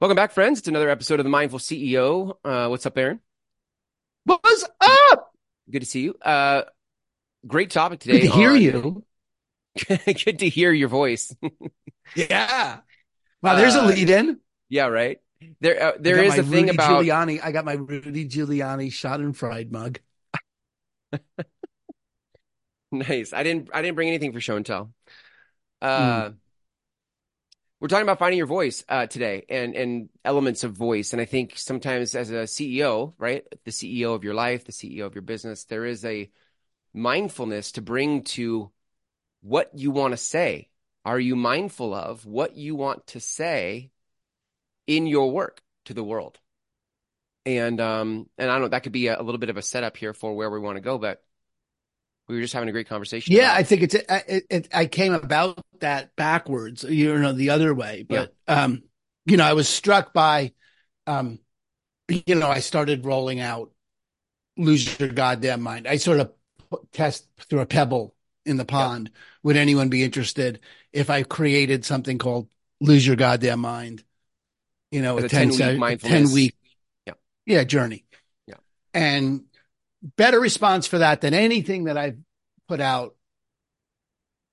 Welcome back, friends. It's another episode of the Mindful CEO. Uh, what's up, Aaron? What's up? Good to see you. Uh, great topic today. Good to hear on- you. Good to hear your voice. Yeah. Wow, there's a Uh, lead in. yeah, right. There, uh, there is a thing Rudy about Giuliani. I got my Rudy Giuliani shot and fried mug. nice. I didn't, I didn't bring anything for show and tell. Uh, we're talking about finding your voice uh, today and and elements of voice. And I think sometimes as a CEO, right, the CEO of your life, the CEO of your business, there is a mindfulness to bring to what you want to say. Are you mindful of what you want to say in your work to the world? And um and I don't know, that could be a, a little bit of a setup here for where we want to go, but we were just having a great conversation. Yeah, I think it's it, it, I came about that backwards, you know, the other way. But um, you know, I was struck by um, you know, I started rolling out lose your goddamn mind. I sort of test through a pebble in the pond. Would anyone be interested if I created something called lose your goddamn mind? You know, a, a 10, 10-week se- mindfulness. 10 week Yeah. yeah, journey. Yeah. And better response for that than anything that I've put out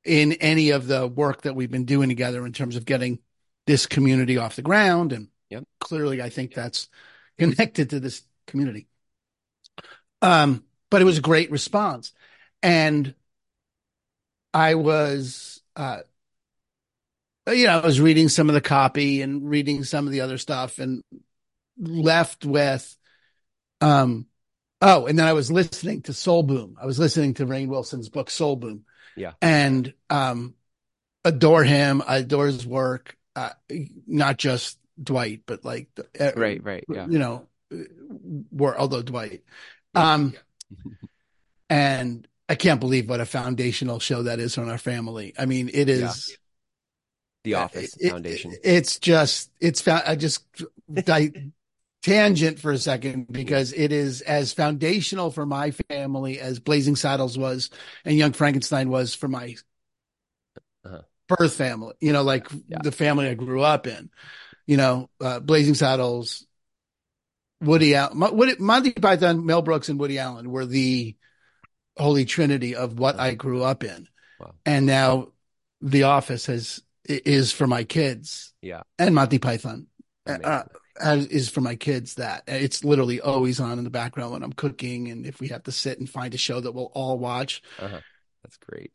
in any of the work that we've been doing together in terms of getting this community off the ground. And Yep. clearly, I think that's connected to this community. Um, but it was a great response. And I was, uh, you know, I was reading some of the copy and reading some of the other stuff and left with, um, oh, and then I was listening to Soul Boom. I was listening to Rainn Wilson's book, Soul Boom. Yeah. And, um, adore him. I adore his work. Uh, not just Dwight, but like, the, uh, Right, right, yeah. you know, were, although Dwight, um, and I can't believe what a foundational show that is on our family. I mean, it is The Office it- Foundation. it- it's just it's fa- I just di- tangent for a second because it is as foundational for my family as Blazing Saddles was and Young Frankenstein was for my Uh-huh. birth family. You know, like Yeah. the family I grew up in. You know, uh, Blazing Saddles, Woody Allen, Woody, Monty Python, Mel Brooks, and Woody Allen were the holy trinity of what I grew up in. Wow. And now The Office has is for my kids yeah. and Monty Python uh, as, is for my kids. That it's literally always on in the background when I'm cooking, and if we have to sit and find a show that we'll all watch, uh-huh. That's great.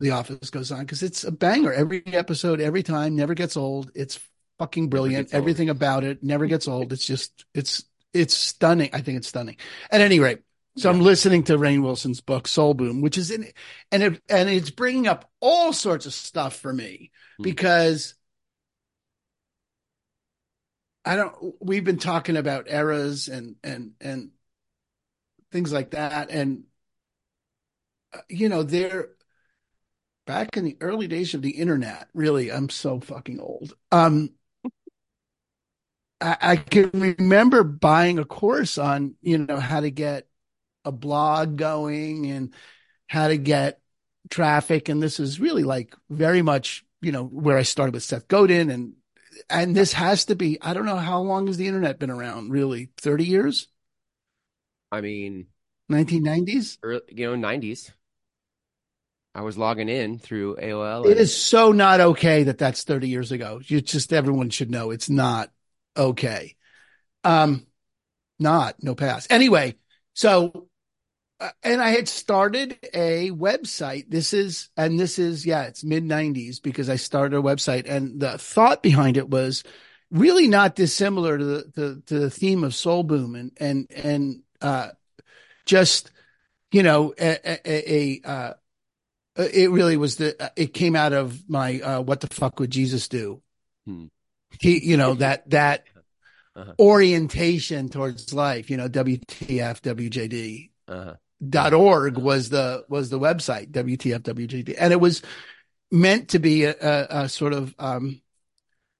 The Office goes on because it's a banger every episode, every time, never gets old. It's fucking brilliant. old. Everything about it never gets old. It's just it's it's stunning. I think it's stunning. At any rate, so I'm listening to Rainn Wilson's book Soul Boom, which is in and it and it's bringing up all sorts of stuff for me Hmm. because I don't. We've been talking about eras and and and things like that, and uh, you know they're back in the early days of the internet. Really, I'm so fucking old. Um, I, I can remember buying a course on you know how to get a blog going and how to get traffic, and this is really like very much you know where I started with Seth Godin and and this has to be I don't know how long has the internet been around really? 30 years? I mean, 1990s early, you know, 90s. I was logging in through AOL. it and- is so not okay that that's 30 years ago. You just everyone should know it's not okay. Um not no pass. Anyway so and I had started a website. This is, and this is, yeah, it's mid 90s because I started a website. And the thought behind it was really not dissimilar to the, to, to the theme of Soul Boom and, and, and, uh, just, you know, a, a, a uh, it really was the, it came out of my, uh, what the fuck would Jesus do? Hmm. He, you know, that, that Uh-huh. orientation towards life, you know, WTF, WJD uh-huh. Dot org was the was the website WTF WJD and it was meant to be a, a, a sort of um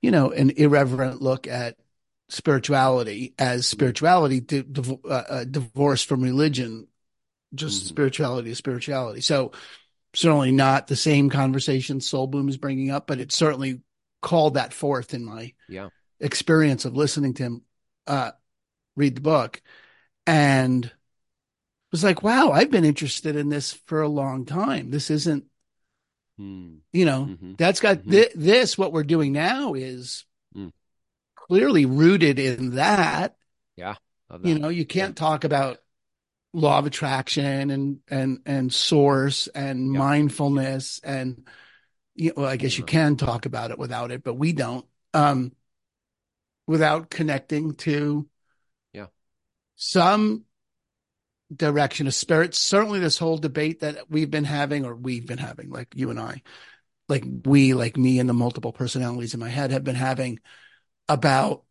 you know an irreverent look at spirituality as spirituality di- div- uh, uh, divorced from religion just Mhm. spirituality is spirituality so certainly not the same conversation soul boom is bringing up but it certainly called that forth in my Yeah. experience of listening to him uh, read the book and was like, wow, I've been interested in this for a long time. This isn't, Mm. you know, Mhm. that's got Mhm. thi- this, what we're doing now is Mm. clearly rooted in that. Love You know, you can't talk about law of attraction and, and, and source and Yeah. mindfulness and, you well, I guess you can talk about it without it, but we don't, um, without connecting to Yeah. some direction of spirit. Certainly this whole debate that we've been having or we've been having, like you and I, like we, like me and the multiple personalities in my head have been having about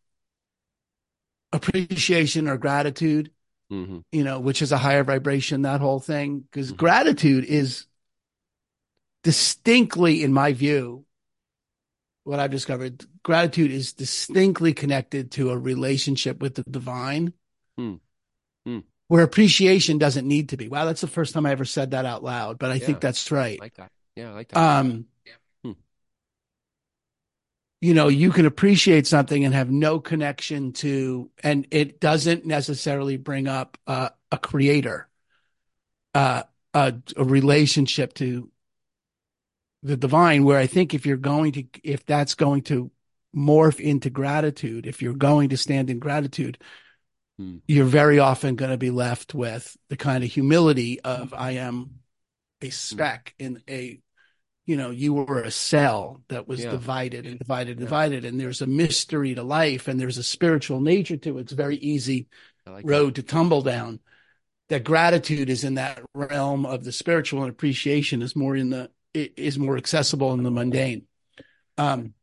appreciation or gratitude, Mhm. you know, which is a higher vibration, that whole thing. Because Mhm. gratitude is distinctly, in my view, what I've discovered, gratitude is distinctly connected to a relationship with the divine. Hmm. Where appreciation doesn't need to be. Wow, that's the first time I ever said that out loud, but I Yeah. think that's right. I like that. Yeah, I like that. Um, Hmm. you know, you can appreciate something and have no connection to, and it doesn't necessarily bring up uh, a creator, uh, a, a relationship to the divine. Where I think if you're going to, if that's going to morph into gratitude, if you're going to stand in gratitude, You're very often going to be left with the kind of humility of I am a speck in a you know you were a cell that was Yeah. divided and divided and Yeah. divided and there's a mystery to life and there's a spiritual nature to it it's a very easy like road to tumble down that gratitude is in that realm of the spiritual and appreciation is more in the is more accessible in the mundane um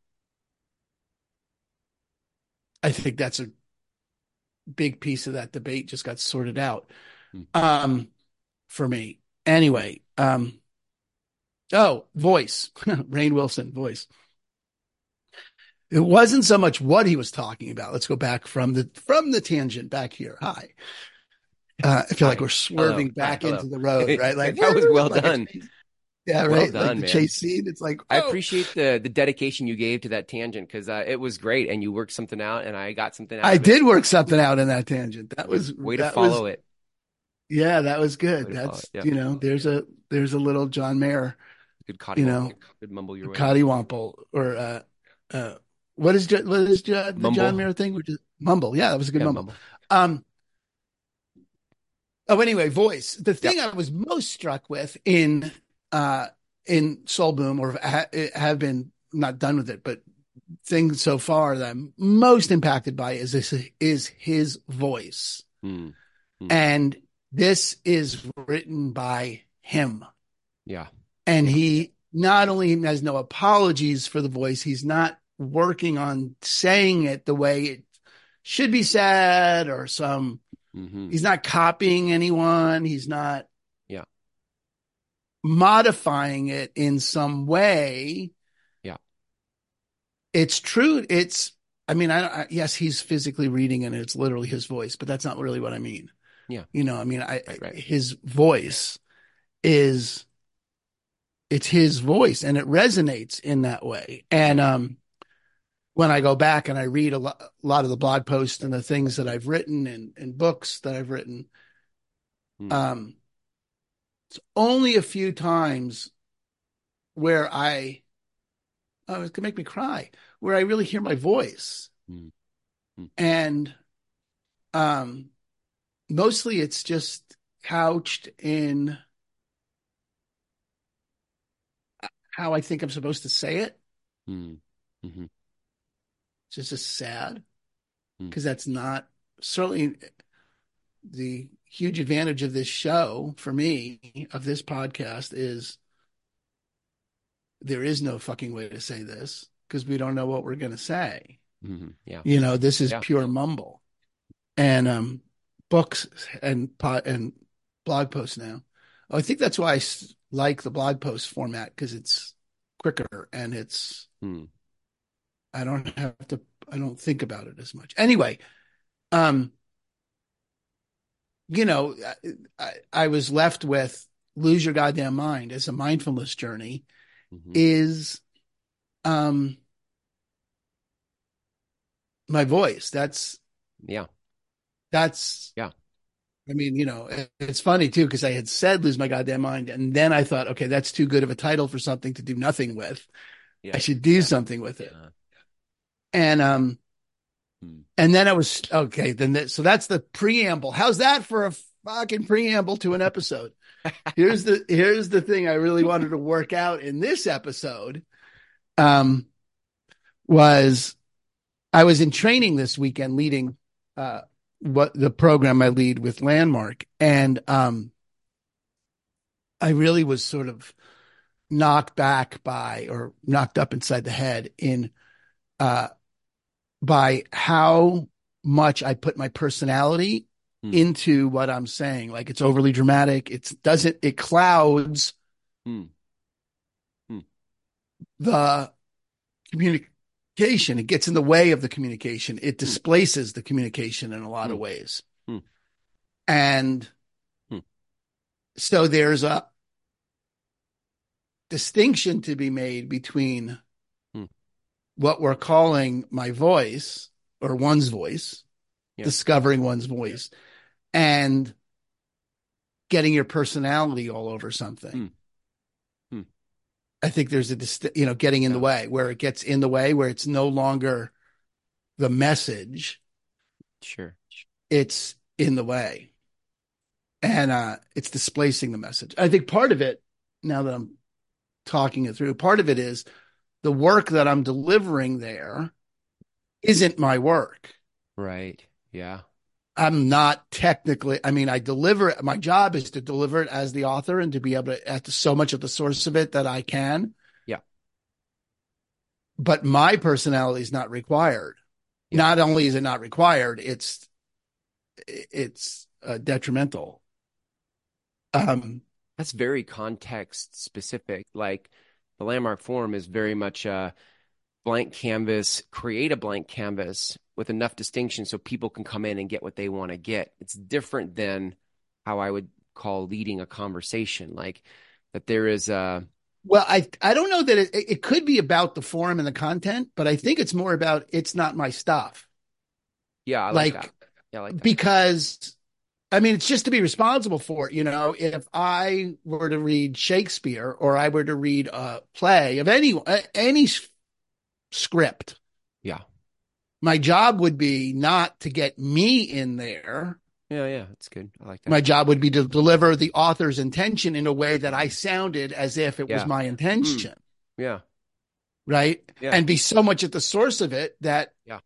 i think that's a big piece of that debate just got sorted out Hmm. um for me anyway um oh voice Rainn Wilson voice it wasn't so much what he was talking about let's go back from the from the tangent back here hi uh, I feel like we're swerving Hello. back hello. into the road, right? Like That was well like done. yeah, Well right. done, like the man. chase scene. It's like I oh. appreciate the the dedication you gave to that tangent because uh, it was great and you worked something out and I got something out. I of it. did work something out in that tangent. That was way to follow was, it. Yeah, that was good. That's you know, there's a there's a little John Mayer Good you know, good mumble your way. cottywomple or uh uh what is what is the Mumble. John Mayer thing? Which is mumble. Yeah, that was a good Yeah, mumble. Um. Oh, anyway, voice. The thing I was most struck with in uh in Soul Boom, or ha- have been not done with it, but things so far that I'm most impacted by is this is his voice, Hmm. and this is written by him, Yeah. and he not only has no apologies for the voice, he's not working on saying it the way it should be said or some hmm He's not copying anyone. He's not. Modifying it in some way. Yeah. It's true. It's, I mean, I, I yes, he's physically reading and it's literally his voice, but that's not really what I mean. Yeah. You know, I mean, I, Right, right. his voice is, it's his voice and it resonates in that way. And, um, when I go back and I read a lot, a lot of the blog posts and the things that I've written and, and books that I've written, Hmm. um, it's only a few times where I, oh, it can make me cry, where I really hear my voice. Hmm. Hmm. And, um, mostly it's just couched in how I think I'm supposed to say it. Hmm. hmm It's just, sad Hmm. because that's not certainly the huge advantage of this show for me of this podcast is there is no fucking way to say this because we don't know what we're going to say. hmm Yeah. You know, this is Yeah. pure mumble. And um books and pot and blog posts now. Oh, I think that's why I like the blog post format because it's quicker and it's Hmm. I don't have to I don't think about it as much. Anyway, um you know, I, I, was left with lose your goddamn mind as a mindfulness journey hmm is um my voice. That's Yeah. that's Yeah. I mean, you know, it- it's funny too because I had said lose my goddamn mind, and then I thought, okay, that's too good of a title for something to do nothing with. Yeah. I should do Yeah. something with it. Uh, And um, Hmm. and then I was okay. Then that, so that's the preamble. How's that for a fucking preamble to an episode? here's the here's the thing I really wanted to work out in this episode. Um, was I was in training this weekend leading uh what the program I lead with Landmark, and um, I really was sort of knocked back by or knocked up inside the head in uh by how much I put my personality Hmm. into what I'm saying. Like it's overly dramatic. It doesn't, it clouds Hmm. Hmm. the communication. It gets in the way of the communication. It displaces the communication in a lot of Hmm. ways. Hmm. And Hmm. so there's a distinction to be made between Hmm. What we're calling my voice or one's voice, Yeah. discovering one's voice, and getting your personality all over something. Hmm. I think there's a dist- you know getting in the way where it gets in the way where it's no longer the message, Sure. it's in the way, and uh, it's displacing the message. I think part of it now that I'm talking it through, part of it is the work that I'm delivering there isn't my work. Right. Yeah. I'm not technically, I mean, I deliver it. My job is to deliver it as the author and to be able to at so much of the source of it that I can. Yeah. But my personality is not required. Yeah. Not only is it not required, it's, it's uh, detrimental. Um, That's very context specific. Like the landmark forum is very much a blank canvas, create a blank canvas with enough distinction so people can come in and get what they want to get. It's different than how I would call leading a conversation. Like that there is a well, I, I don't know that it, it could be about the forum and the content, but I think it's more about it's not my stuff. yeah, I like, Like, that. Yeah, I like that. because I mean, it's just to be responsible for it. You know, if I were to read Shakespeare or I were to read a play of any any script, yeah. my job would be not to get me in there. Yeah, yeah, that's good. I like that. My job would be to deliver the author's intention in a way that I sounded as if it was my intention, mm. yeah. right? Yeah. And be so much at the source of it that, Yeah.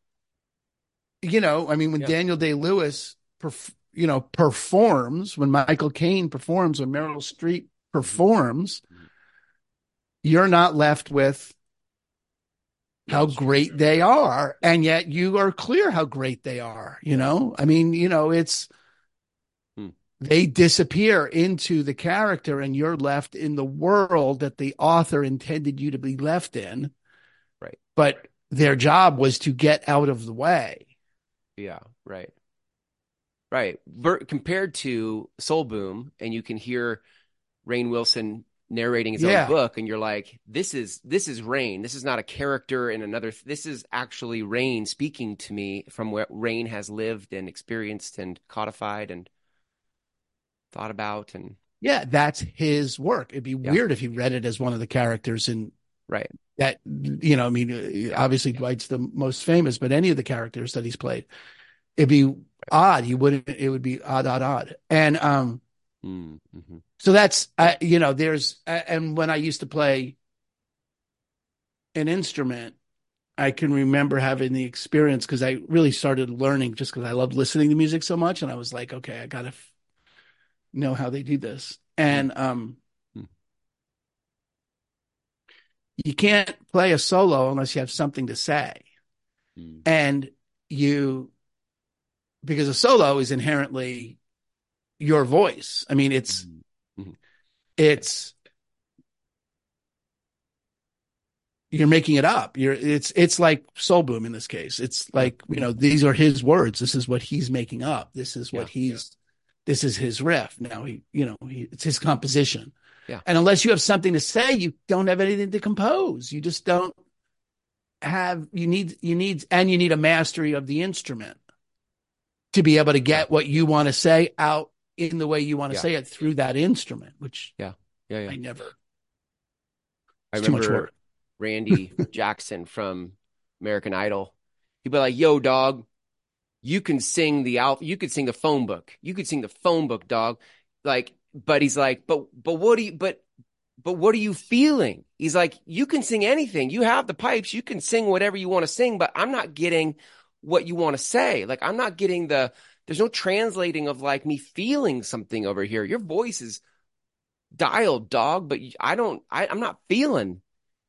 you know, I mean, when Yeah. Daniel Day Lewis, perf- you know, performs, when Michael Caine performs, when Meryl Streep performs, you're not left with how great they are. And yet you are clear how great they are. You know, I mean, you know, it's, Hmm. they disappear into the character and you're left in the world that the author intended you to be left in. Right. But their job was to get out of the way. Yeah, right. Right. Ver- compared to Soul Boom, and you can hear Rainn Wilson narrating his Yeah. own book, and you're like, this is this is Rainn. This is not a character in another this is actually Rainn speaking to me from where Rainn has lived and experienced and codified and thought about and Yeah, that's his work. It'd be Yeah. weird if he read it as one of the characters in right. that, you know, I mean, obviously Dwight's the most famous, but any of the characters that he's played, it'd be odd. You wouldn't, it would be odd, odd, odd. And, um, Mm, hmm so that's, uh, you know, there's, uh, and when I used to play an instrument, I can remember having the experience because I really started learning just because I loved listening to music so much. And I was like, okay, I got to f- know how they do this. And, um, Hmm. you can't play a solo unless you have something to say. Mm, And you, because a solo is inherently your voice. I mean, it's, Mhm. it's, you're making it up. You're, it's, it's like Soul Boom in this case. It's like, you know, these are his words. This is what he's making up. This is what Yeah. he's, this is his riff. Now he, you know, he, it's his composition. Yeah. And unless you have something to say, you don't have anything to compose. You just don't have you need you need and you need a mastery of the instrument to be able to get what you want to say out in the way you want to Yeah. say it through that instrument, which Yeah, yeah. I never. I It's too much remember work. Randy Jackson from American Idol. He'd be like, "Yo, dog, you can sing the al- you could sing the phone book. You could sing the phone book, dog." Like, but he's like, "But but what do you but but what are you feeling?" He's like, "You can sing anything. You have the pipes. You can sing whatever you want to sing, but I'm not getting what you want to say. Like, I'm not getting the there's no translating of like me feeling something over here. Your voice is dialed, dog, but I don't I, I'm not feeling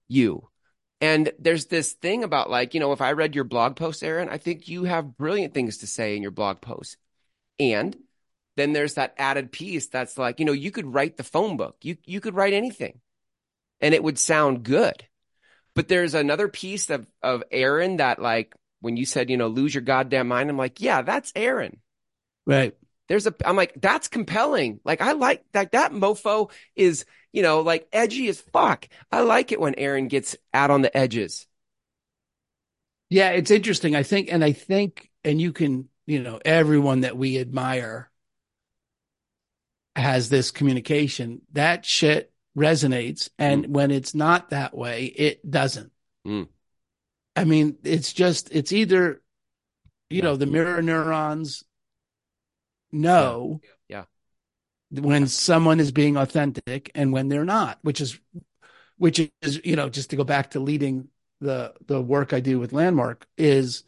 you. And there's this thing about like, you know, if I read your blog post, Aaron, I think you have brilliant things to say in your blog post. And then there's that added piece that's like, you know, you could write the phone book. You you could write anything and it would sound good. But there's another piece of of Aaron that like when you said, you know, lose your goddamn mind, I'm like, yeah, that's Aaron Right. there's a I'm like that's compelling. Like I like that that mofo is, you know, like edgy as fuck. I like it when Aaron gets out on the edges. Yeah, it's interesting. I think, and I think, and you can, you know, everyone that we admire has this communication. That shit resonates. And when it's not that way, it doesn't. Mm. I mean, it's just, it's either, you Yeah. know, the mirror neurons know Yeah. when someone is being authentic and when they're not, which is, which is, you know, just to go back to leading the the work I do with Landmark is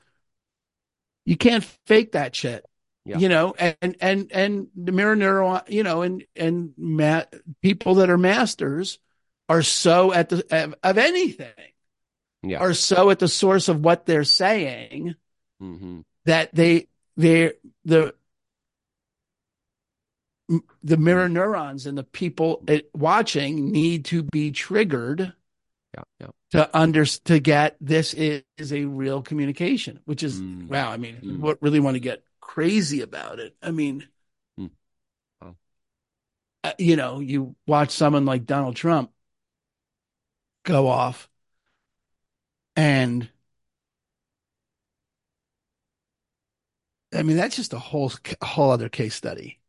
you can't fake that shit. Yeah. You know, and and and the mirror neuron, you know, and and ma- people that are masters are so at the of, of anything Yeah. are so at the source of what they're saying hmm that they they the the mirror neurons and the people watching need to be triggered Yeah. Yeah. to under to get this is, is a real communication, which is Mm. wow. I mean, Mm. what really want to get crazy about it? I mean, Mm. Uh, you know, you watch someone like Donald Trump go off, and I mean that's just a whole whole other case study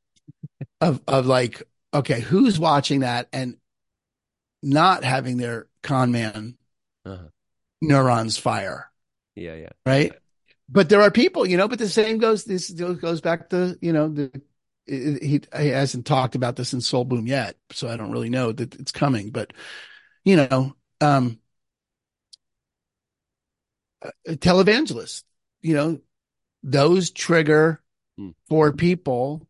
of of like okay, who's watching that and not having their con man Uh-huh. neurons fire, Yeah. Yeah. right? But there are people, you know. But the same goes. This goes back to you know the he, he hasn't talked about this in Soul Boom yet, so I don't really know that it's coming. But you know, um, televangelists, you know, those trigger Hmm. for people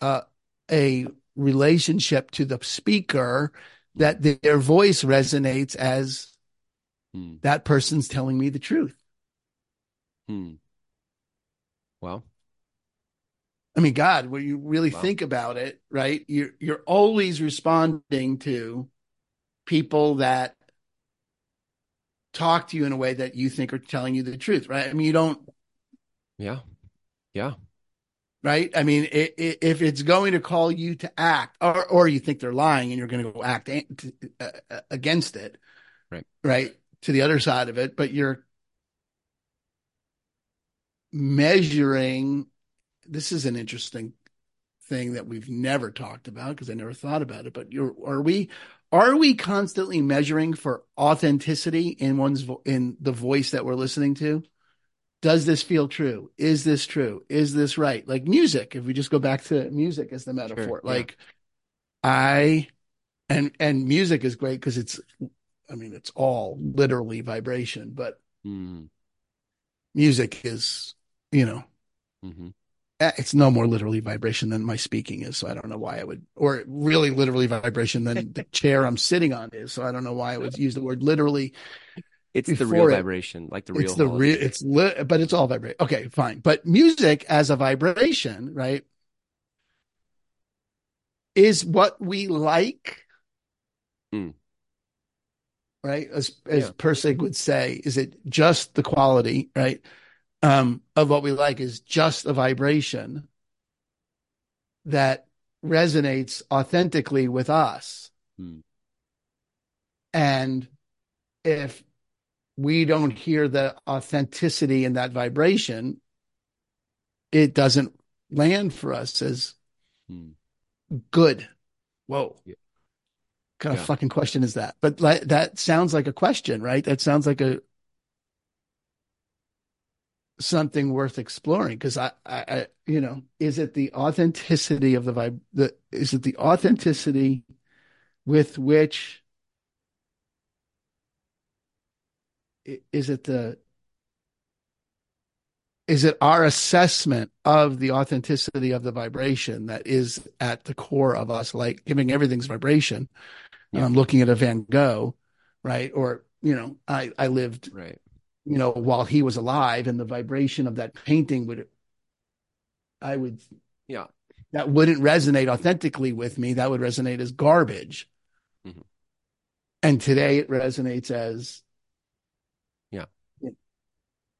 uh, a relationship to the speaker that their voice resonates as Hmm. that person's telling me the truth. Hmm. Well. I mean, God, when you really Wow. think about it, right? You're you're always responding to people that talk to you in a way that you think are telling you the truth, right? I mean, you don't, Yeah. Yeah. right? I mean, i i if it's going to call you to act, or or you think they're lying and you're going to go act an- to- uh, uh, against it, Right. Right to the other side of it, but you're measuring. This is an interesting thing that we've never talked about because I never thought about it. But you're, are we are we constantly measuring for authenticity in one's vo- in the voice that we're listening to? Does this feel true? Is this true? Is this right? Like music, if we just go back to music as the metaphor, yeah. like I and and music is great because it's I mean it's all literally vibration, but Hmm. music is, you know, hmm eh, it's no more literally vibration than my speaking is. So I don't know why I would, or really literally vibration than the chair I'm sitting on is. So I don't know why I would use the word literally. It's the real it- vibration, like the real. it's the real, it's li- but it's all vibration. Okay, fine. But music as a vibration, right, is what we like. Hmm. Right, as as Yeah. Pirsig would say, is it just the quality, right, um, of what we like is just a vibration that resonates authentically with us. Hmm. And if we don't hear the authenticity in that vibration, it doesn't land for us as Hmm. good. Whoa. Yeah. kind of fucking question is that? But like, that sounds like a question, right? That sounds like a something worth exploring because I, I, I, you know, is it the authenticity of the vibe? The is it the authenticity with which is it the is it our assessment of the authenticity of the vibration that is at the core of us, like giving everything's vibration? Yeah. I'm looking at a Van Gogh, right? Or, you know, I, I lived, Right. You know, while he was alive and the vibration of that painting would, I would, Yeah. that wouldn't resonate authentically with me. That would resonate as garbage. Mhm. And today it resonates as, Yeah.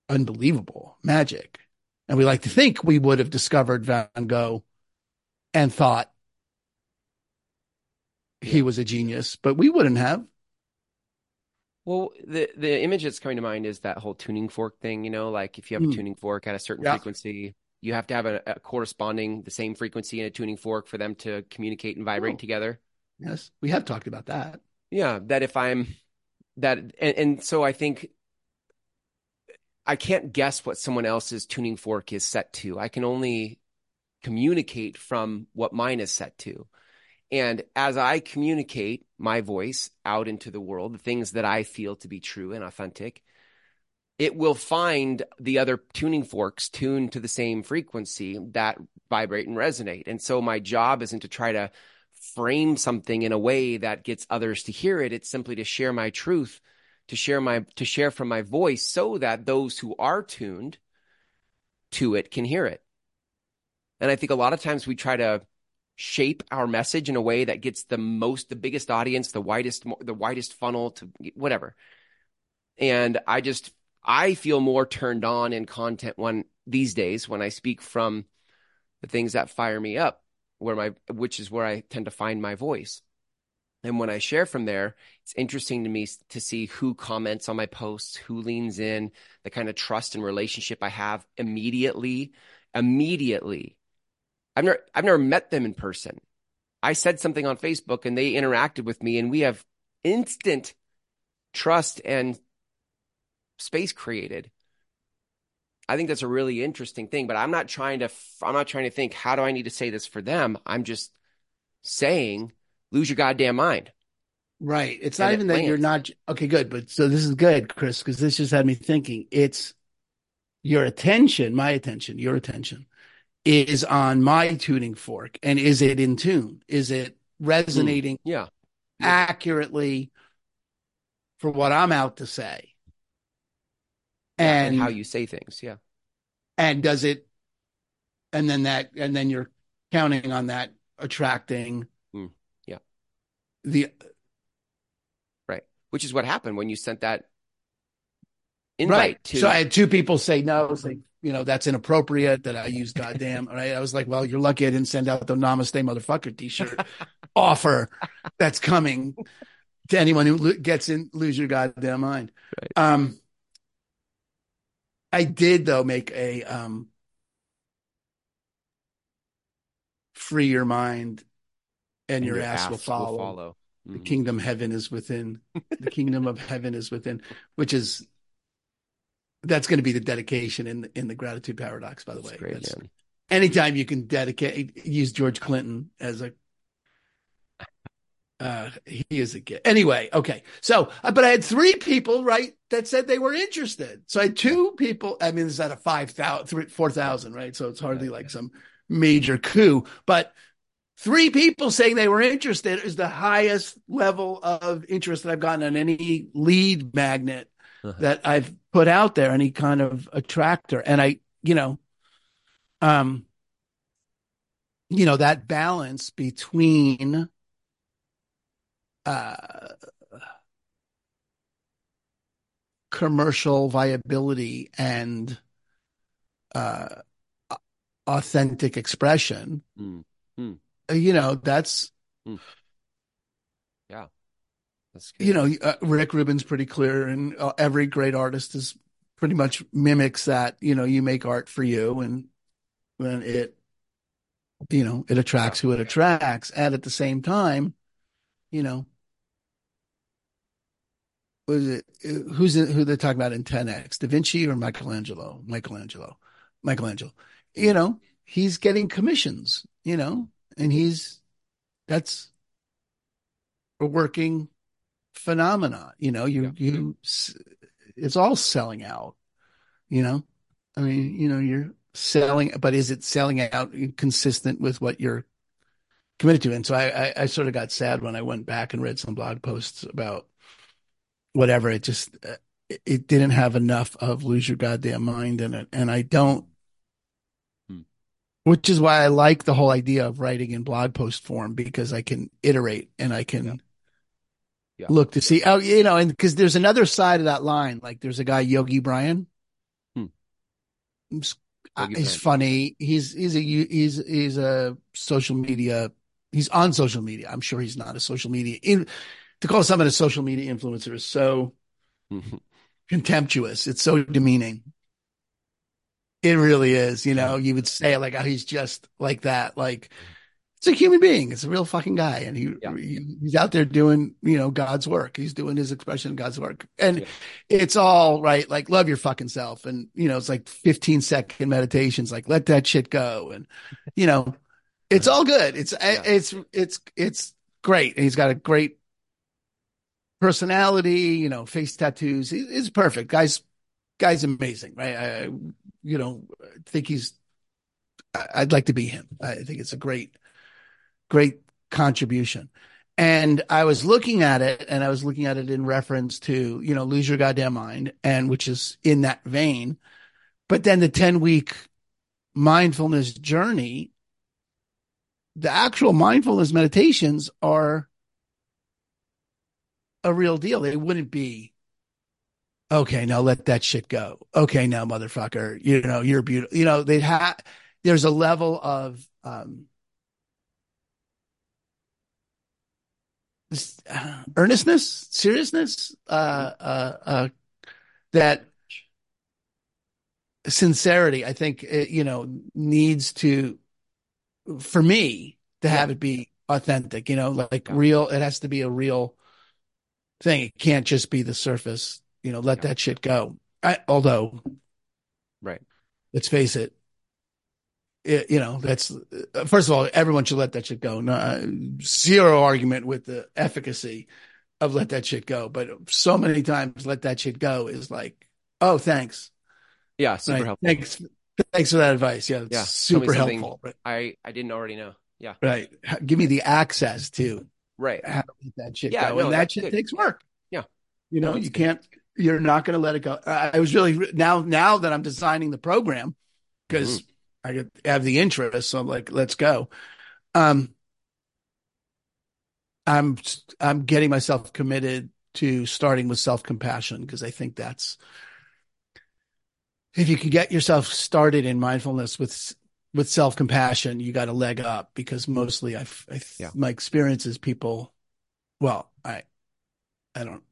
unbelievable magic. And we like to think we would have discovered Van Gogh and thought he was a genius, but we wouldn't have. Well, the the image that's coming to mind is that whole tuning fork thing, you know, like if you have Hmm. a tuning fork at a certain Yeah. frequency, you have to have a, a corresponding the same frequency in a tuning fork for them to communicate and vibrate Oh. together. Yes, we have talked about that. Yeah, that if I'm that and, and so I think I can't guess what someone else's tuning fork is set to. I can only communicate from what mine is set to. And as I communicate my voice out into the world, the things that I feel to be true and authentic, it will find the other tuning forks tuned to the same frequency that vibrate and resonate. And so my job isn't to try to frame something in a way that gets others to hear it. It's simply to share my truth, to share my to share from my voice so that those who are tuned to it can hear it. And I think a lot of times we try to shape our message in a way that gets the most the biggest audience, the widest the widest funnel to whatever. And I just I feel more turned on in content when these days when I speak from the things that fire me up, where my which is where I tend to find my voice. And when I share from there, it's interesting to me to see who comments on my posts, who leans in, the kind of trust and relationship I have immediately. Immediately. I've never I've never met them in person. I said something on Facebook and they interacted with me and we have instant trust and space created. I think that's a really interesting thing, but I'm not trying to I'm not trying to think how do I need to say this for them? I'm just saying lose your goddamn mind. Right. It's And not it even that you're not okay, good. But so this is good, Chris, because this just had me thinking. It's your attention, my attention, your attention is on my tuning fork. And is it in tune? Is it resonating Yeah. accurately for what I'm out to say? And, and how you say things. Yeah. and does it and then that and then you're counting on that attracting Mm, yeah. the Right. Which is what happened when you sent that invite right. to So I had two people say no, say, you know, that's inappropriate that I use goddamn. Right. I was like, well, you're lucky I didn't send out the namaste motherfucker t-shirt offer that's coming to anyone who lo- gets in lose your goddamn mind. Right. Um I did though make a um free your mind and, and your, your ass, will ass follow. follow. The Mhm. kingdom heaven is within. the kingdom of heaven is within, which is that's going to be the dedication in the, in the gratitude paradox. By the That's way, great, anytime you can dedicate, use George Clinton as a. Uh, he is a gift. Anyway, okay. So, uh, but I had three people, right, that said they were interested. So I had two people. I mean, this is out of five thousand, four thousand, right? So it's hardly like some major coup, but three people saying they were interested is the highest level of interest that I've gotten on any lead magnet Uh-huh. that I've put out there, any kind of attractor. And I, you know, um, you know, that balance between, uh, commercial viability and, uh, authentic expression, Mm. uh, you know, that's, Mm. Yeah. You know, uh, Rick Rubin's pretty clear, and uh, every great artist is pretty much mimics that. You know, you make art for you, and when it, you know, it attracts who it attracts, and at the same time, you know, was it uh, who's who they're talking about in 10x, Da Vinci or Michelangelo? Michelangelo, Michelangelo. You know, he's getting commissions. You know, and he's that's a working phenomenon. You know, you you it's all selling out. You know, I mean, you know, you're selling, but is it selling out consistent with what you're committed to? And so I, I, I sort of got sad when I went back and read some blog posts about whatever. It just it, it didn't have enough of lose your goddamn mind in it, and I don't. Hmm. Which is why I like the whole idea of writing in blog post form because I can iterate and I can Yeah. Yeah. look to see. Oh, you know, and because there's another side of that line. Like there's a guy Yogi Bryan. Hmm. He's, Yogi uh, he's Bryan. funny. He's he's a he's he's a social media. He's on social media. I'm sure he's not a social media. In, to call someone a social media influencer is so Mhm. contemptuous. It's so demeaning. It really is. You know, you would say like, oh, he's just like that. Like, it's a human being. It's a real fucking guy, and he, Yeah. he he's out there doing you know God's work. He's doing his expression of God's work, and Yeah. it's all right. Like, love your fucking self, and you know, it's like 15 second meditations. Like, let that shit go, and you know, it's all good. It's it's it's it's great, and he's got a great personality. You know, face tattoos. He, he's perfect. Guys, guy's amazing, right? I, you know, think he's. I'd like to be him. I think it's a great, great contribution. And I was looking at it, and I was looking at it in reference to, you know, lose your goddamn mind, and which is in that vein. But then the ten week mindfulness journey, the actual mindfulness meditations are a real deal. They wouldn't be okay, now let that shit go. Okay, now motherfucker, you know, you're beautiful. You know, they have there's a level of um this, uh, earnestness, seriousness, uh, uh, uh, that sincerity, I think, it, you know, needs to, for me, to have it be authentic, you know, like Yeah. real, it has to be a real thing. It can't just be the surface, you know, let Yeah. that shit go. I, although, Right. let's face it, it, you know, that's uh, first of all, everyone should let that shit go. No, uh, zero argument with the efficacy of let that shit go. But so many times, let that shit go is like, oh, thanks. Yeah. Super Right. helpful. Thanks. Thanks for that advice. Yeah. Yeah. Super helpful. Right. I I didn't already know. Yeah. right. Give me the access to Right. how to let that shit Yeah, go. no, and that shit good. takes work. Yeah. You know, No, you good. can't, you're not going to let it go. I, I was really, now, now that I'm designing the program, because Mm-hmm. I have the interest. So I'm like, let's go. Um, I'm, I'm getting myself committed to starting with self compassion because I think that's, if you can get yourself started in mindfulness with with self compassion, you got a leg up because mostly I've, I, Yeah. my experience is people, well, I, I don't,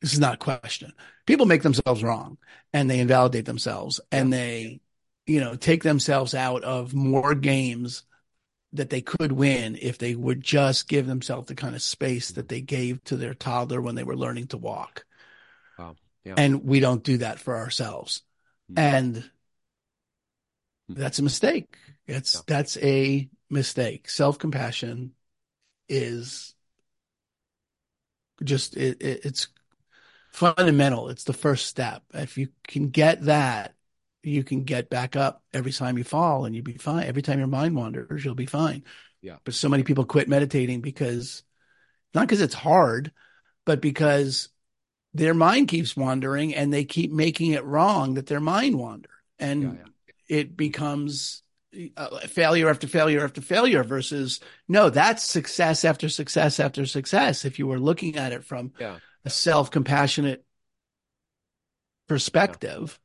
this is not a question. People make themselves wrong and they invalidate themselves and they, you know, take themselves out of more games that they could win if they would just give themselves the kind of space that they gave to their toddler when they were learning to walk. Wow. Yeah. And we don't do that for ourselves. Mm. And that's a mistake. It's Yeah. that's a mistake. Self-compassion is just it, it, it's fundamental. It's the first step. If you can get that, you can get back up every time you fall and you'll be fine. Every time your mind wanders, you'll be fine. Yeah. But so many people quit meditating because not because it's hard, but because their mind keeps wandering and they keep making it wrong that their mind wander. And Yeah, yeah. it becomes uh, failure after failure after failure versus no, that's success after success after success. If you were looking at it from Yeah. a self compassionate perspective,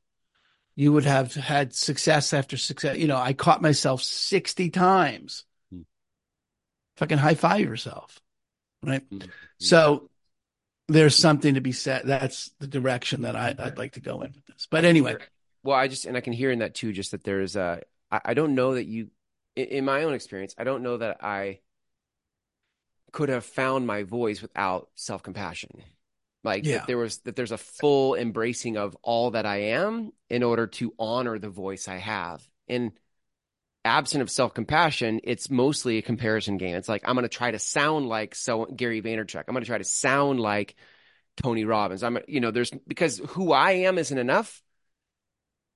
you would have had success after success. You know, I caught myself 60 times. Hmm. Fucking high five yourself. Right. Mhm. So there's something to be said. That's the direction that I, would like to go in with this. But anyway. Well, I just, and I can hear in that too, just that there's a, I, I don't know that you, in, in my own experience, I don't know that I could have found my voice without self compassion. Like yeah. that there was, that there's a full embracing of all that I am in order to honor the voice I have. And absent of self compassion, it's mostly a comparison game. It's like, I'm going to try to sound like so Gary Vaynerchuk. I'm going to try to sound like Tony Robbins. I'm, you know, there's because who I am isn't enough.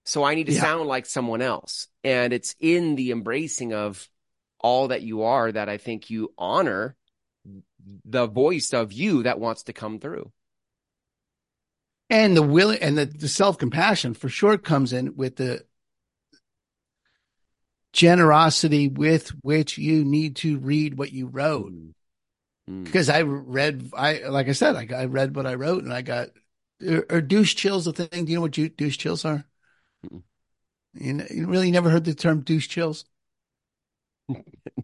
So I need to yeah. sound like someone else. And it's in the embracing of all that you are that I think you honor the voice of you that wants to come through. And the will and the, the self compassion for sure comes in with the generosity with which you need to read what you wrote. Mm. Because I read, I like I said, I, I read what I wrote, and I got are, are douche chills a thing? Do you know what douche chills are? Mm. You, know, you really never heard the term douche chills?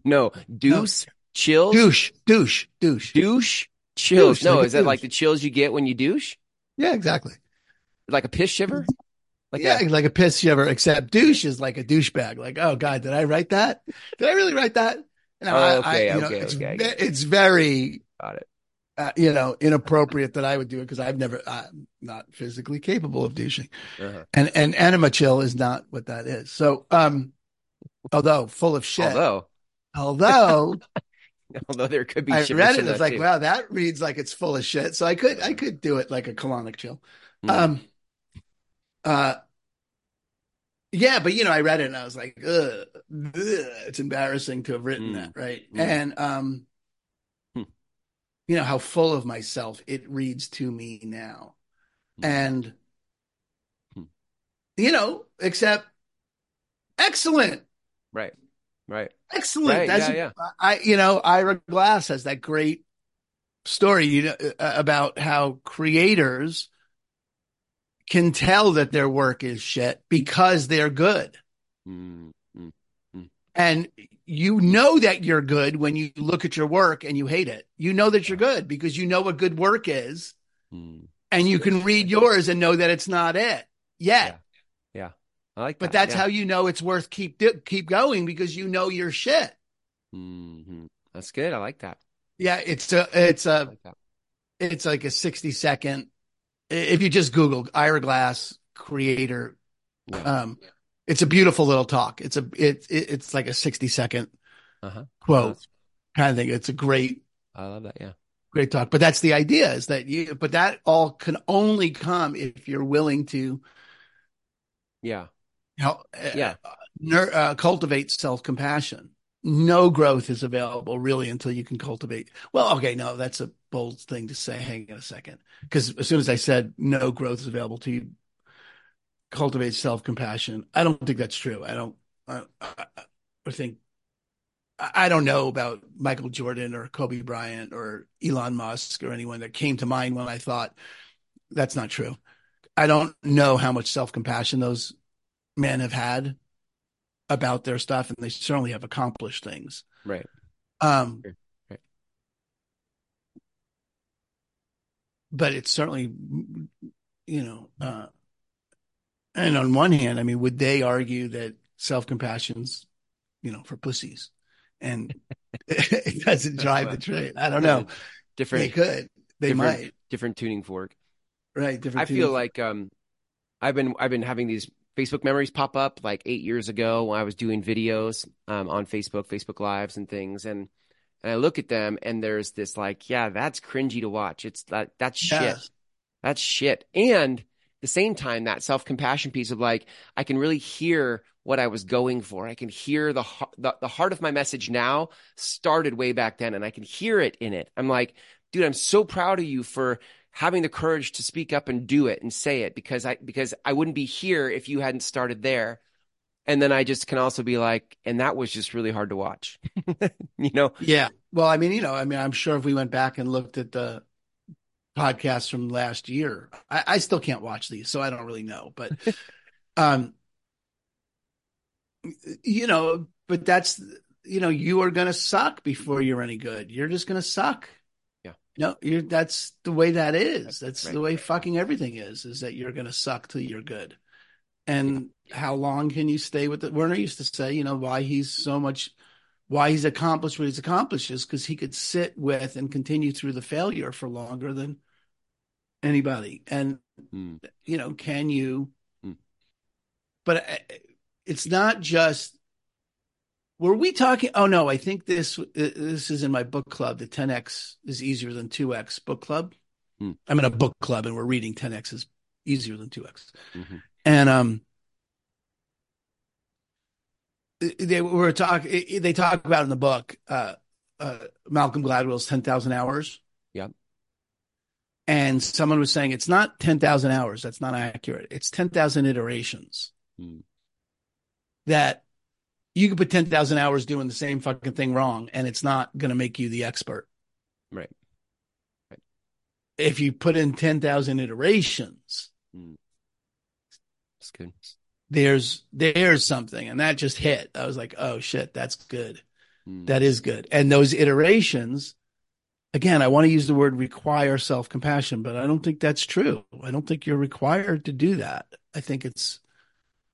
no, douche no. chills. Douche, douche, douche, douche chills. Douche, no, like is that like the chills you get when you douche? Yeah, exactly. Like a piss shiver. Like yeah, a, like a piss shiver, except douche is like a douchebag. Like, oh God, did I write that? Did I really write that? No, oh, okay, I, okay, know, it's, okay. It's very, got it. Uh, you know, inappropriate that I would do it because I've never, I'm not physically capable of douching, uh-huh. and and enema chill is not what that is. So, um, although full of shit, although, although. Although there could be, I read it. And it's like, too. wow, that reads like it's full of shit. So I could, I could do it like a colonic chill. Mm. Um, uh, yeah, but you know, I read it and I was like, ugh, ugh it's embarrassing to have written mm. that, right? Mm. And um, hmm. you know how full of myself it reads to me now, mm. and hmm. you know, except excellent, right, right, excellent. Right, That's yeah, yeah. I, you know, Ira Glass has that great story, you know, uh, about how creators can tell that their work is shit because they're good. Mm-hmm. And you know that you're good when you look at your work and you hate it. You know that you're good because you know what good work is. Mm. And you can read yours and know that it's not it yet. I like that. But that's yeah. how you know it's worth keep keep going because you know your shit. Mm-hmm. That's good. I like that. Yeah, it's a it's a like it's like a 60 second if you just Google Ira Glass creator, yeah. um, it's a beautiful little talk. It's a it, it it's like a sixty second uh-huh. quote kind of thing. It's a great. I love that. Yeah, great talk. But that's the idea is that you. But that all can only come if you're willing to. Yeah. Help, yeah. Uh, uh, cultivate self compassion no growth is available really until you can cultivate. Well, okay, no, that's a bold thing to say. Hang on a second. Because as soon as I said no growth is available to you, cultivate self compassion, I don't think that's true. I don't, I, I, I think, I don't know about Michael Jordan or Kobe Bryant or Elon Musk or anyone that came to mind when I thought that's not true. I don't know how much self compassion those men have had about their stuff, and they certainly have accomplished things. Right. Um, right. But it's certainly, you know, uh, and on one hand, I mean, would they argue that self compassion's, you know, for pussies, and it doesn't drive the train? I don't know. Different. They could. They different, might. Different tuning fork. Right. Different. I feel like um, I've been I've been having these Facebook memories pop up like eight years ago when I was doing videos um, on Facebook, Facebook Lives and things, and and I look at them and there's this like, yeah, that's cringy to watch. It's that that's shit. Yes. That's shit. And the same time, that self compassion piece of like, I can really hear what I was going for. I can hear the, the the heart of my message now started way back then, and I can hear it in it. I'm like, dude, I'm so proud of you for having the courage to speak up and do it and say it because I because I wouldn't be here if you hadn't started there. And then I just can also be like, and that was just really hard to watch. you know? Yeah. Well, I mean, you know, I mean, I'm sure if we went back and looked at the podcasts from last year, I, I still can't watch these, so I don't really know. But um you know, but that's you know, you are gonna suck before you're any good. You're just gonna suck No, you're that's the way that is. That's Right. the way fucking everything is, is that you're gonna suck till you're good. And how long can you stay with it? Werner used to say, you know, why he's so much why he's accomplished what he's accomplished is because he could sit with and continue through the failure for longer than anybody. And Hmm. you know, can you Hmm. but uh, it's not just were we talking oh no i think this this is in my book club the 10x is easier than 2x book club Hmm. i'm in a book club and we're reading 10x is easier than 2x Mhm. and um they were talking they talk about in the book uh uh malcolm gladwell's 10,000 hours Yeah. and someone was saying it's not 10,000 hours that's not accurate it's 10,000 iterations Hmm. that you could put 10,000 hours doing the same fucking thing wrong and it's not going to make you the expert. Right. If you put in 10,000 iterations, That's good. there's there's something and that just hit. I was like, "Oh shit, that's good. Hmm. That is good." And those iterations again, I want to use the word require self-compassion, but I don't think that's true. I don't think you're required to do that. I think it's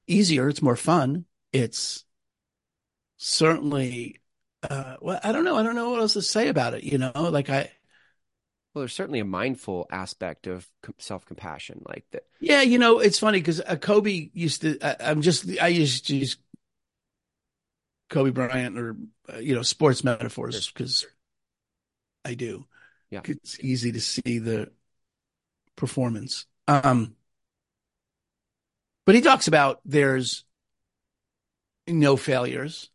easier, it's more fun. It's certainly uh well, I don't know. I don't know what else to say about it, you know? Like I Well, there's certainly a mindful aspect of self compassion, like that. Yeah, you know, it's funny because uh, Kobe used to. I, I'm just. I used to use Kobe Bryant or uh, you know sports metaphors because I do. Yeah. it's easy to see the performance. Um, but he talks about there's no failures,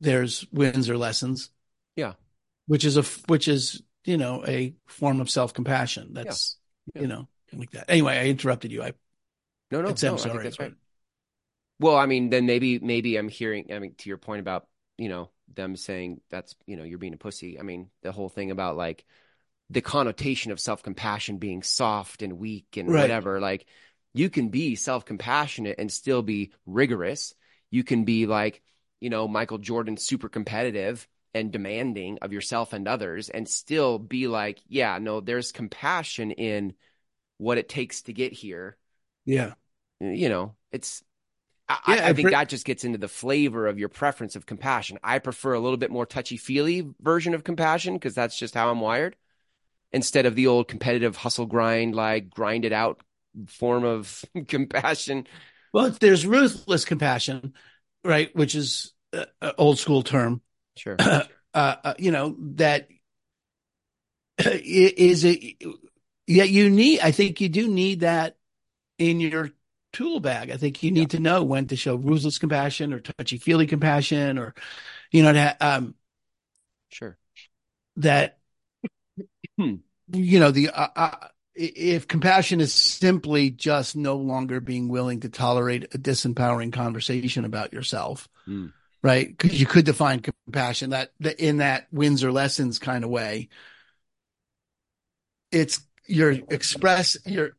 there's wins or lessons. Yeah. which is a which is you know a form of self compassion. That's Yeah. you know like that. Anyway, I interrupted you. I No, no, it's, no, I'm sorry. that's right. Well, I mean, then maybe maybe I'm hearing. I mean, to your point about you know them saying that's you know you're being a pussy. I mean, the whole thing about like the connotation of self compassion being soft and weak and Right. whatever. Like you can be self compassionate and still be rigorous. You can be like you know Michael Jordan, super competitive and demanding of yourself and others, and still be like, yeah, no, there's compassion in what it takes to get here Yeah. you know, it's. I, Yeah, I, I think pre- that just gets into the flavor of your preference of compassion. I prefer a little bit more touchy feely version of compassion because that's just how I'm wired, instead of the old competitive hustle grind, like grind it out form of compassion. Well, there's ruthless compassion, right? Which is an old school term. Sure. uh, uh, you know that is it. Yeah, you need. I think you do need that in your tool bag. I think you need to know when to show ruthless compassion or touchy feely compassion, or you know, that. um, Sure. that Hmm. you know the uh, uh, if compassion is simply just no longer being willing to tolerate a disempowering conversation about yourself Hmm. right because you could define compassion that, that in that wins or lessons kind of way it's your express your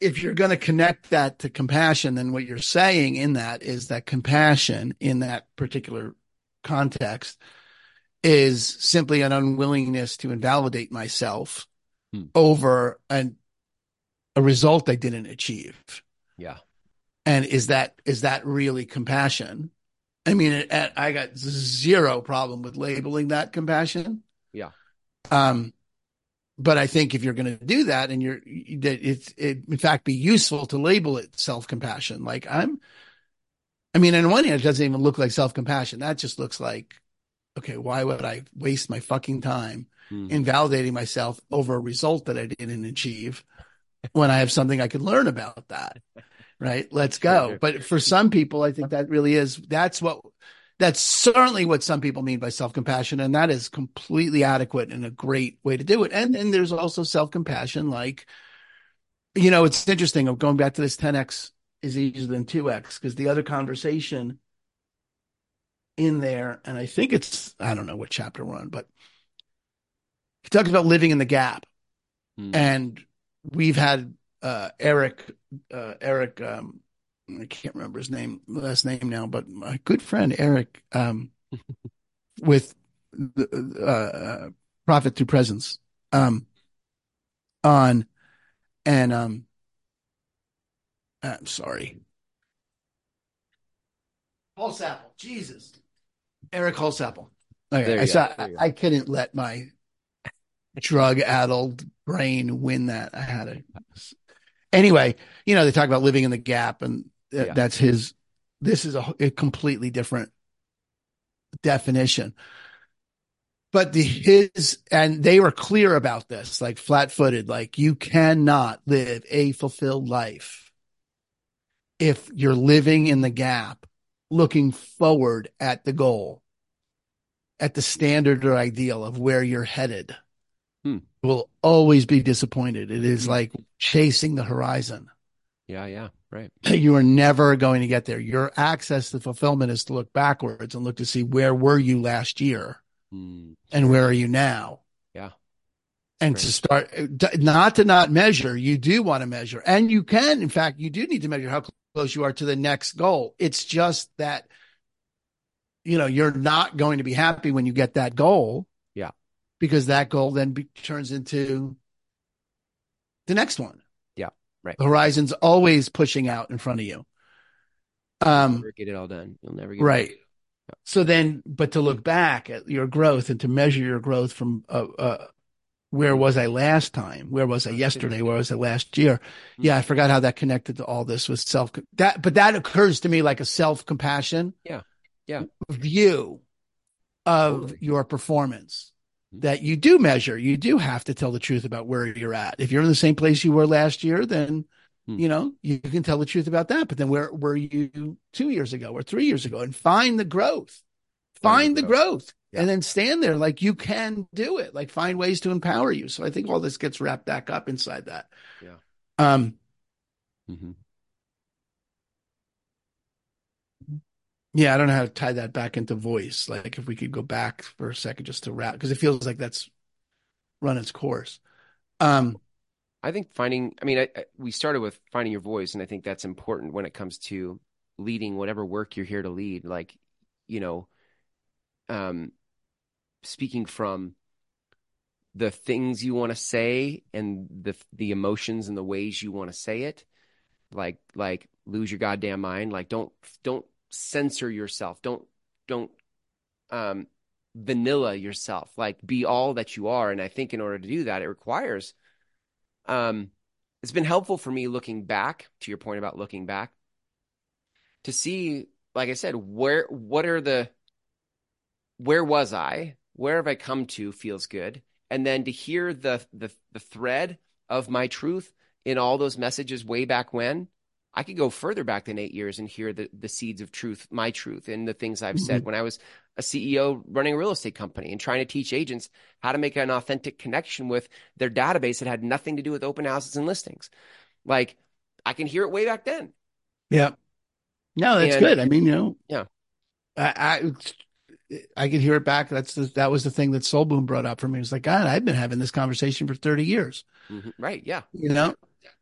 if you're going to connect that to compassion then what you're saying in that is that compassion in that particular context is simply an unwillingness to invalidate myself Hmm. over an a result I didn't achieve. Yeah. And is that is that really compassion? I mean, it, it- I got zero problem with labeling that compassion. Yeah. Um, but I think if you're going to do that, and you're that it's it in fact be useful to label it self compassion. Like I'm, I mean, on one hand, it doesn't even look like self compassion. That just looks like, okay, why would I waste my fucking time Hmm. invalidating myself over a result that I didn't achieve when I have something I could learn about that. Right. Let's go. But for some people, I think that really is, that's what, that's certainly what some people mean by self compassion. And that is completely adequate and a great way to do it. And then there's also self compassion. Like, you know, it's interesting. I'm going back to this 10X is easier than 2X because the other conversation in there, and I think it's, I don't know what chapter we're on, but he talks about living in the gap Hmm. and we've had uh eric uh eric um i can't remember his name last name now but my good friend eric um with the uh profit through presence um, on, and um, I'm sorry, Holsapple, Jesus, Eric Holsapple. Okay, I saw. I, I couldn't let my drug-addled brain win that. I had it. Anyway, you know they talk about living in the gap, and th- Yeah. that's his. This is a, a completely different definition. But the his and they were clear about this, like flat-footed, like you cannot live a fulfilled life if you're living in the gap, looking forward at the goal, at the standard or ideal of where you're headed. Hmm. Will always be disappointed. It is Hmm. like chasing the horizon. Yeah, yeah, right. You are never going to get there. Your access to fulfillment is to look backwards and look to see where were you last year Mm, and where are you now? Yeah. And to start, not to not measure, you do want to measure. And you can, in fact, you do need to measure how close you are to the next goal. It's just that, you know, you're not going to be happy when you get that goal. Yeah. Because that goal then be, turns into the next one. Yeah, right. The horizon's always pushing out in front of you. Um, never get it all done. You'll never get right. It So then, but to look back at your growth and to measure your growth from, uh, uh, where was I last time? Where was I yesterday? Where was I last year? Yeah, I forgot how that connected to all this with self that, but that occurs to me like a self compassion. Yeah. Yeah. View of Totally. your performance. That you do measure. You do have to tell the truth about where you're at. If you're in the same place you were last year, then Hmm. you know you can tell the truth about that. But then where were you two years ago or three years ago? And find the growth. Find the growth. Yeah. And then stand there like you can do it. Like find ways to empower you. So I think all this gets wrapped back up inside that. Yeah. Um. Mhm. Yeah, I don't know how to tie that back into voice. Like if we could go back for a second just to wrap because it feels like that's run its course. Um. I think finding, I mean, I, I, we started with finding your voice, and I think that's important when it comes to leading whatever work you're here to lead. Like, you know, um, speaking from the things you want to say and the the emotions and the ways you want to say it. Like, like lose your goddamn mind. Like, don't don't censor yourself. Don't don't um vanilla yourself. Like, be all that you are. And I think in order to do that, it requires um, it's been helpful for me looking back to your point about looking back to see, like I said, where, what are the, where was I? Where have I come to feels good. And then to hear the, the, the thread of my truth in all those messages way back when, I could go further back than eight years and hear the, the seeds of truth, my truth, and the things I've said when I was a CEO running a real estate company and trying to teach agents how to make an authentic connection with their database that had nothing to do with open houses and listings. Like I can hear it way back then. Yeah. No, that's And- good. I mean, you know. Yeah. I, I I could hear it back. That's the, that was the thing that Soul Boom brought up for me. It was like, God, I've been having this conversation for thirty years. Mhm. Right. Yeah. You know,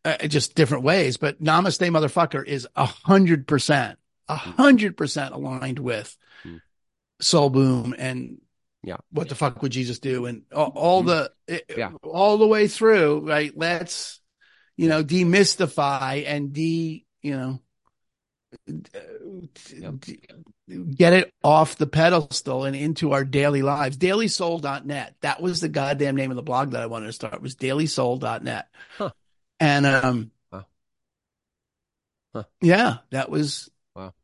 uh, just different ways. But Namaste, motherfucker, is a hundred percent, a hundred percent aligned with Mm. Soul Boom and Yeah. what the fuck would Jesus do and all, all the Yeah. all the way through. Right? Let's you know demystify and de you know get it off the pedestal and into our daily lives. Dailysoul.net. That was the goddamn name of the blog that I wanted to start was dailysoul.net. Huh. And um Wow. Huh. yeah, that was Wow.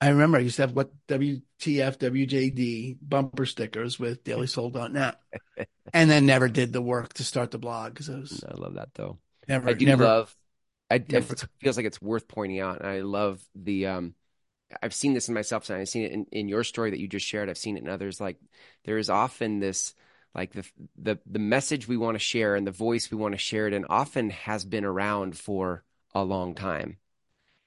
I remember I used to have what WTF WJD bumper stickers with dailysoul.net and then never did the work to start the blog because I was I love that though. never I do never love. I never- it feels like it's worth pointing out, and I love the. um I've seen this in myself, and I've seen it in, in your story that you just shared. I've seen it in others. Like there is often this, like the the the message we want to share and the voice we want to share it, and often has been around for a long time.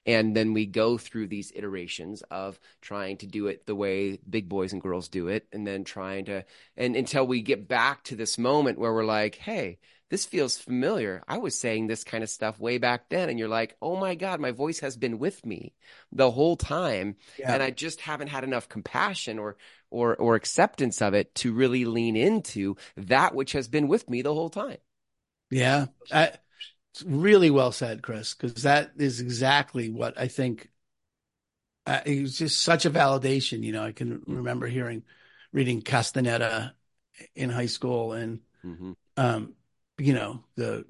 And then we go through these iterations of trying to do it the way big boys and girls do it, and then trying to, and until we get back to this moment where we're like, hey, this feels familiar. I was saying this kind of stuff way back then. And you're like, oh my God, my voice has been with me the whole time. Yeah. And I just haven't had enough compassion or, or, or acceptance of it to really lean into that which has been with me the whole time. Yeah. I, it's really well said, Chris, because that is exactly what I think. Uh, it was just such a validation. You know, I can mm-hmm. remember hearing, reading Castaneda in high school, and mm-hmm. um, you know, the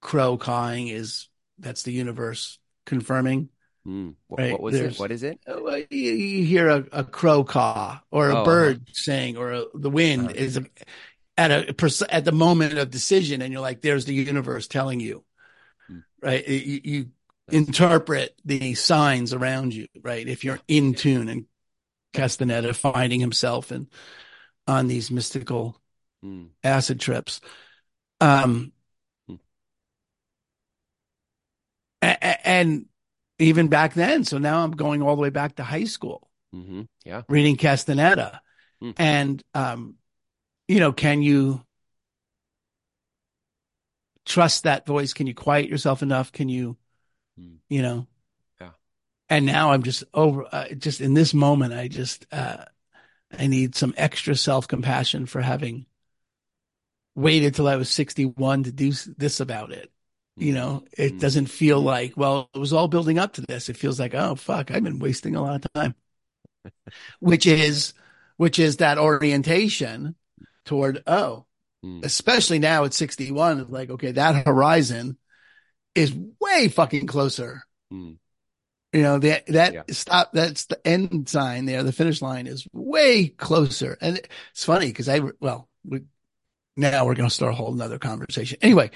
crow cawing is that's the universe confirming. Mm. What, right? what, was There's, it? What is it? Uh, you, you hear a, a, crow caw or a oh, bird uh-huh. saying, or a, the wind uh-huh. is a, at a at the moment of decision, and you're like, "There's the universe telling you." right? You, you interpret the signs around you, right? If you're in tune and Castaneda finding himself and on these mystical mm. acid trips. Um, mm. a- and even back then, so now I'm going all the way back to high school. Mm-hmm. Yeah. Reading Castaneda. Mm. And, um, you know, can you trust that voice? Can you quiet yourself enough? Can you, mm. you know? Yeah. And now I'm just over, uh, just in this moment, I just, uh, I need some extra self compassion for having waited till I was 61 to do this about it. You know, it mm. doesn't feel like, well, it was all building up to this. It feels like, oh, fuck, I've been wasting a lot of time, which is, which is that orientation toward, oh, mm. especially now at 61. Like, okay, that horizon is way fucking closer. Mm. You know, that, that yeah. stop, that's the end sign there. The finish line is way closer. And it's funny because I, well, we, now we're going to start a whole nother conversation. Anyway,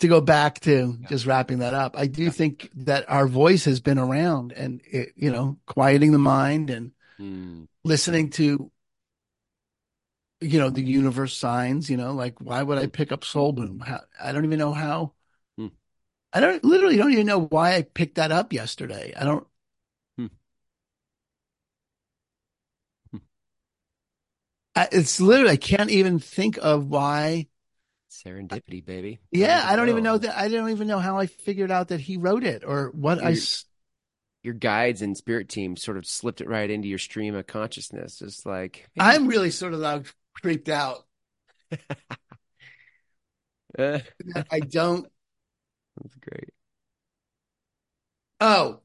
to go back to yeah. just wrapping that up, I do yeah. think that our voice has been around and, it, you know, quieting the mind and mm. listening to you know, the universe signs, you know, like why would I pick up Soul Boom? How, I don't even know how. Hmm. I don't literally don't even know why I picked that up yesterday. I don't. Hmm. I, it's literally I can't even think of why. Serendipity, baby. Yeah, I don't even know that. I don't even know how I figured out that he wrote it or what your, I. Your guides and spirit team sort of slipped it right into your stream of consciousness. Just like I'm really sort of like creeped out. uh, I don't. That's great. Oh,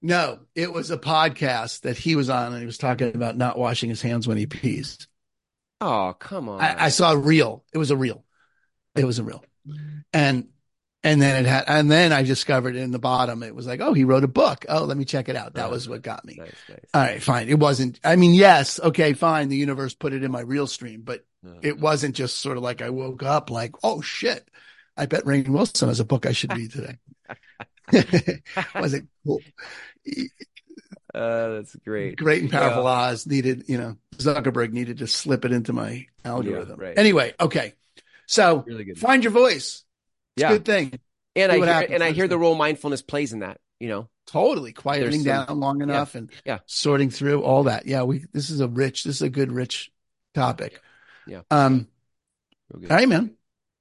no, it was a podcast that he was on and he was talking about not washing his hands when he pees. Oh, come on. I, I saw a reel. It was a reel. It was a reel. And and then it had, and then I discovered in the bottom, it was like, oh, he wrote a book. Oh, let me check it out. That was what got me. Nice, nice. All right, fine. It wasn't, I mean, yes, okay, fine. The universe put it in my reel stream, but it wasn't just sort of like I woke up like, oh shit, I bet Rainn Wilson has a book I should read today. was it cool? Uh, that's great. Great and powerful yeah. Oz needed, you know, Zuckerberg needed to slip it into my algorithm. Yeah, right. Anyway, okay. So really good. find your voice. It's yeah. a good thing. And I hear, and I hear the role mindfulness plays in that, you know. Totally quieting some, down long enough yeah, and yeah. sorting through all that. Yeah, we this is a rich, this is a good rich topic. Yeah. Um all right, man.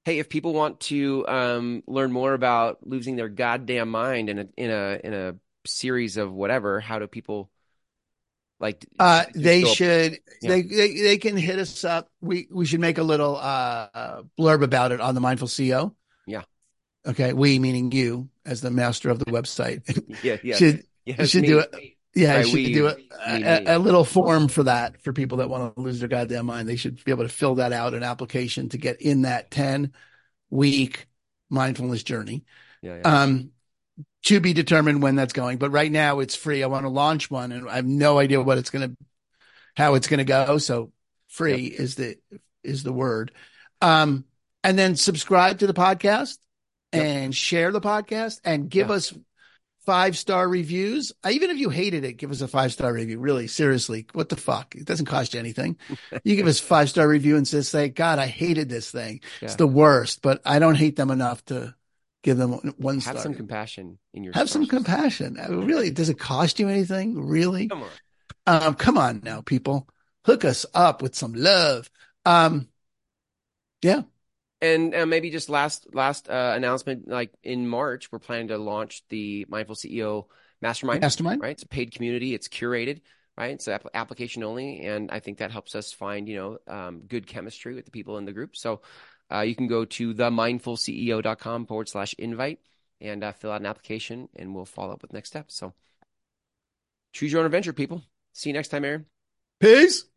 Hey, if people want to um, learn more about losing their goddamn mind in a in a in a series of whatever, how do people like uh, they still, should they, they they can hit us up. We we should make a little uh, blurb about it on the Mindful CEO. Yeah. Okay. We meaning you as the master of the website. yeah. Yeah. should yeah, should me. do it. Yeah, right, should we, do a, a, a, little form for that for people that want to lose their goddamn mind. They should be able to fill that out, an application to get in that 10 week mindfulness journey. Yeah, yeah. Um, to be determined when that's going. But right now it's free. I want to launch one and I have no idea what it's going to, how it's going to go. So free yep. is the, is the word. Um, and then subscribe to the podcast yep. and share the podcast and give yeah. us five star reviews. Even if you hated it, give us a five star review. Really, seriously, what the fuck? It doesn't cost you anything. you give us five star review and just say, God, I hated this thing. Yeah. It's the worst, but I don't hate them enough to give them one Have star. some compassion in your Have some compassion. Uh, Really, does it cost you anything? Really? Come on. Um, come on now, people. Hook us up with some love. Um, yeah. And uh, maybe just last last uh, announcement, like in March, we're planning to launch the Mindful CEO Mastermind. Mastermind. Right, it's a paid community. It's curated. Right, it's app- application only, and I think that helps us find you know um, good chemistry with the people in the group. So uh, you can go to themindfulceo.com forward slash invite and uh, fill out an application, and we'll follow up with next steps. So choose your own adventure, people. See you next time, Aaron. Peace.